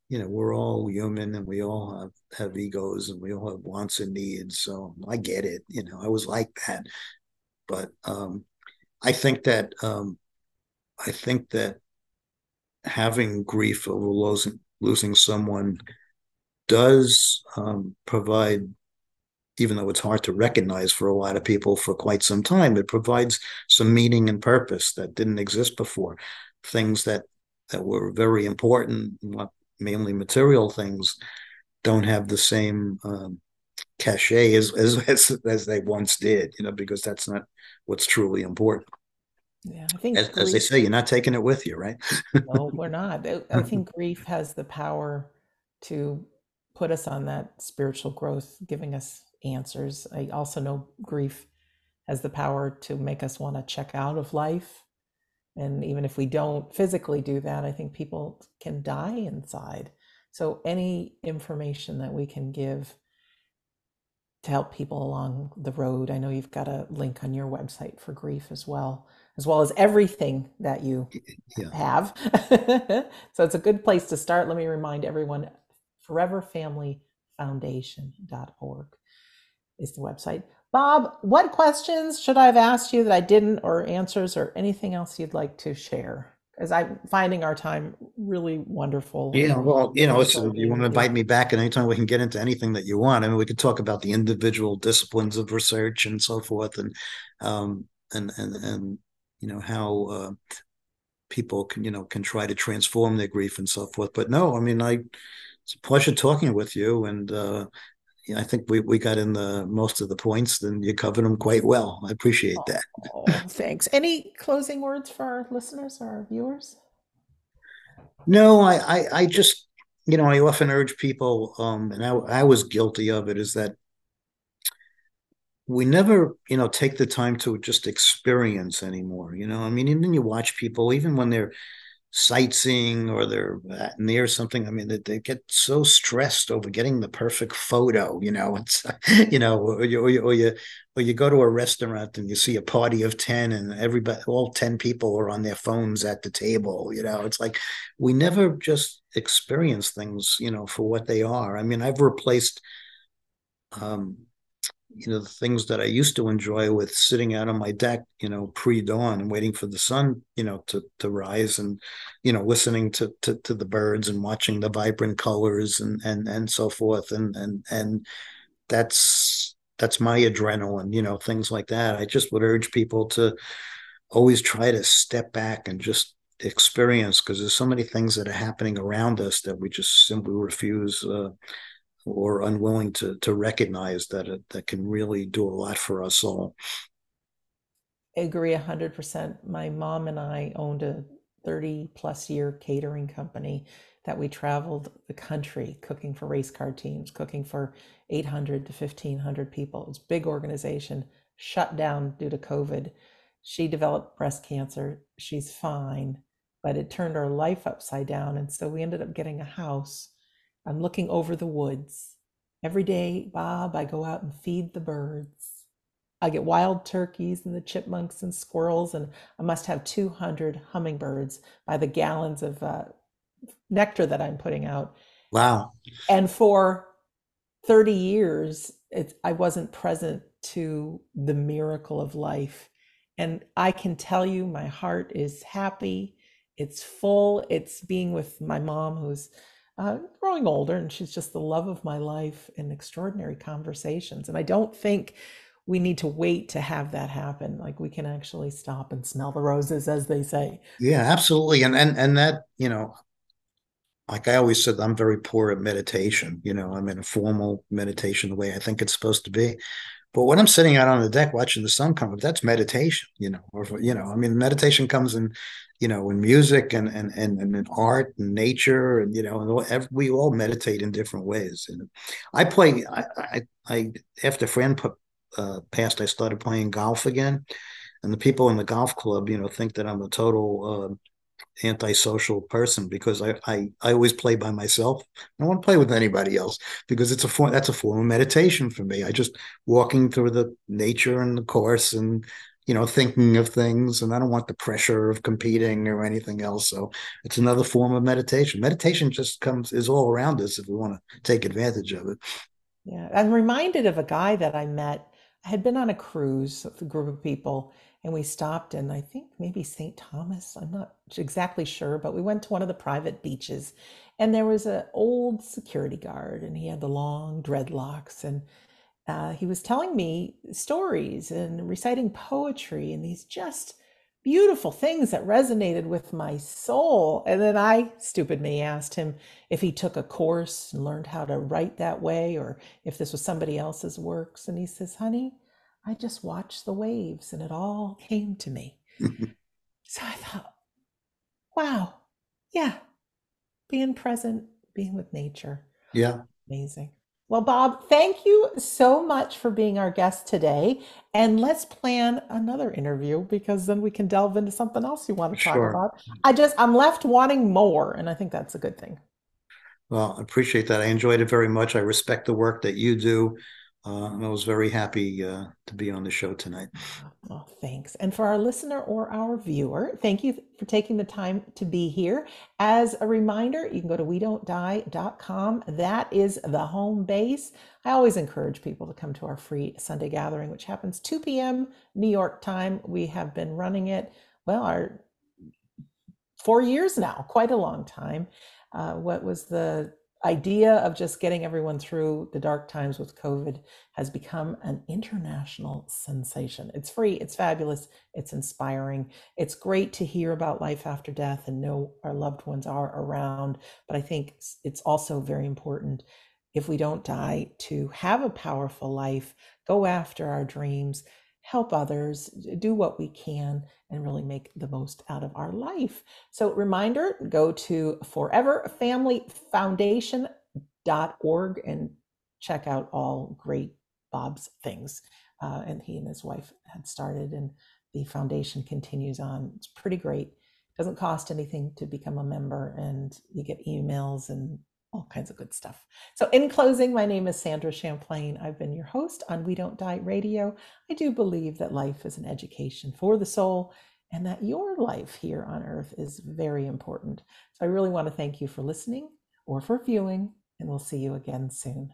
you know, we're all human and we all have, have egos and we all have wants and needs. So I get it. You know, I was like that, but um, I think that um, I think that having grief over losing losing someone does um, provide even though it's hard to recognize for a lot of people for quite some time it provides some meaning and purpose that didn't exist before. Things that that were very important mainly material things don't have the same um, cachet as, as as as they once did you know because that's not what's truly important
yeah, I think
as, grief, as, they say, you're not taking it with you, right?
no, we're not. I think grief has the power to put us on that spiritual growth, giving us answers. I also know grief has the power to make us want to check out of life. And even if we don't physically do that, I think people can die inside. So, any information that we can give to help people along the road, I know you've got a link on your website for grief as well as well as everything that you yeah. have. so it's a good place to start. Let me remind everyone foreverfamilyfoundation.org is the website. Bob, what questions should I have asked you that I didn't, or answers, or anything else you'd like to share? Because I'm finding our time really wonderful.
Yeah, well, you know, if you want to invite me back at any time, we can get into anything that you want. I mean, we could talk about the individual disciplines of research and so forth, and um, and and and you know how uh, people can you know can try to transform their grief and so forth. But no, I mean, I it's a pleasure talking with you, and uh, I think we, we got in the most of the points, and you covered them quite well. I appreciate that.
Oh, thanks. Any closing words for our listeners or our viewers?
No, I, I, I just, you know, I often urge people, um, and I, I was guilty of it, is that we never you know take the time to just experience anymore you know? I mean even you watch people even when they're sightseeing or they're near something i mean they, they get so stressed over getting the perfect photo you know? It's you know or you, or you, or you or you go to a restaurant and you see a party of 10 and everybody all 10 people are on their phones at the table you know? It's like we never just experience things you know for what they are. I mean i've replaced um you know the things that I used to enjoy with sitting out on my deck, you know, pre-dawn and waiting for the sun, you know, to to rise and you know listening to to, to the birds and watching the vibrant colors and and and so forth and and and that's that's my adrenaline, you know, things like that. I just would urge people to always try to step back and just experience because there's so many things that are happening around us that we just simply refuse uh, or unwilling to to recognize that it, that can really do a lot for us all.
I agree 100%. My mom and I owned a 30 plus year catering company that we traveled the country cooking for race car teams, cooking for 800 to 1500 people. It was a big organization, shut down due to COVID. She developed breast cancer. She's fine, but it turned our life upside down. And so we ended up getting a house I'm looking over the woods. Every day, Bob, I go out and feed the birds. I get wild turkeys and the chipmunks and squirrels, and I must have 200 hummingbirds by the gallons of uh, nectar that I'm putting out.
Wow.
And for 30 years, I wasn't present to the miracle of life. And I can tell you, my heart is happy. It's full. It's being with my mom, who's uh, growing older, and she's just the love of my life and extraordinary conversations. And I don't think we need to wait to have that happen. Like we can actually stop and smell the roses, as they say.
Yeah, absolutely. And and and that you know, like I always said, I'm very poor at meditation. You know, I'm in a formal meditation the way I think it's supposed to be. But when I'm sitting out on the deck watching the sun come up, that's meditation, you know, or, you know, I mean, meditation comes in, you know, in music and, and, and, and in art and nature and, you know, and we all meditate in different ways. And I play, I, I, I after Phran uh, passed, I started playing golf again. And the people in the golf club, you know, think that I'm a total, uh, antisocial person because I, I I always play by myself. I don't want to play with anybody else because it's a form that's a form of meditation for me. I just walking through the nature and the course and you know thinking of things and I don't want the pressure of competing or anything else. So it's another form of meditation. Meditation just comes is all around us if we want to take advantage of it.
Yeah, I'm reminded of a guy that I met. I had been on a cruise with a group of people, and we stopped in, I think maybe St. Thomas. I'm not exactly sure, but we went to one of the private beaches, and there was an old security guard, and he had the long dreadlocks, and uh, he was telling me stories and reciting poetry and these just beautiful things that resonated with my soul. And then I, stupid me, asked him if he took a course and learned how to write that way or if this was somebody else's works. And he says, honey, I just watched the waves and it all came to me. so I thought, wow, yeah, being present, being with nature.
Yeah.
Amazing. Well, Bob, thank you so much for being our guest today. And let's plan another interview because then we can delve into something else you want to talk
Sure.
about. I just, I'm left wanting more, and I think that's a good thing.
Well, I appreciate that. I enjoyed it very much. I respect the work that you do. Uh, and I was very happy uh, to be on the show tonight.
Oh, thanks. And for our listener or our viewer, thank you for taking the time to be here. As a reminder, you can go to we don't die.com. That is the home base. I always encourage people to come to our free Sunday gathering, which happens 2 p.m. New York time. We have been running it, well, our four years now, quite a long time. Uh, what was the idea of just getting everyone through the dark times with COVID has become an international sensation. It's free, it's fabulous, it's inspiring. It's great to hear about life after death and know our loved ones are around. But I think it's also very important if we don't die to have a powerful life, go after our dreams, help others, do what we can, and really make the most out of our life. So, reminder go to foreverfamilyfoundation.org and check out all great Bob's things. Uh, and he and his wife had started, and the foundation continues on. It's pretty great. It Doesn't cost anything to become a member, and you get emails and all kinds of good stuff. So, in closing, my name is Sandra Champlain. I've been your host on We Don't Die Radio. I do believe that life is an education for the soul and that your life here on earth is very important. So, I really want to thank you for listening or for viewing, and we'll see you again soon.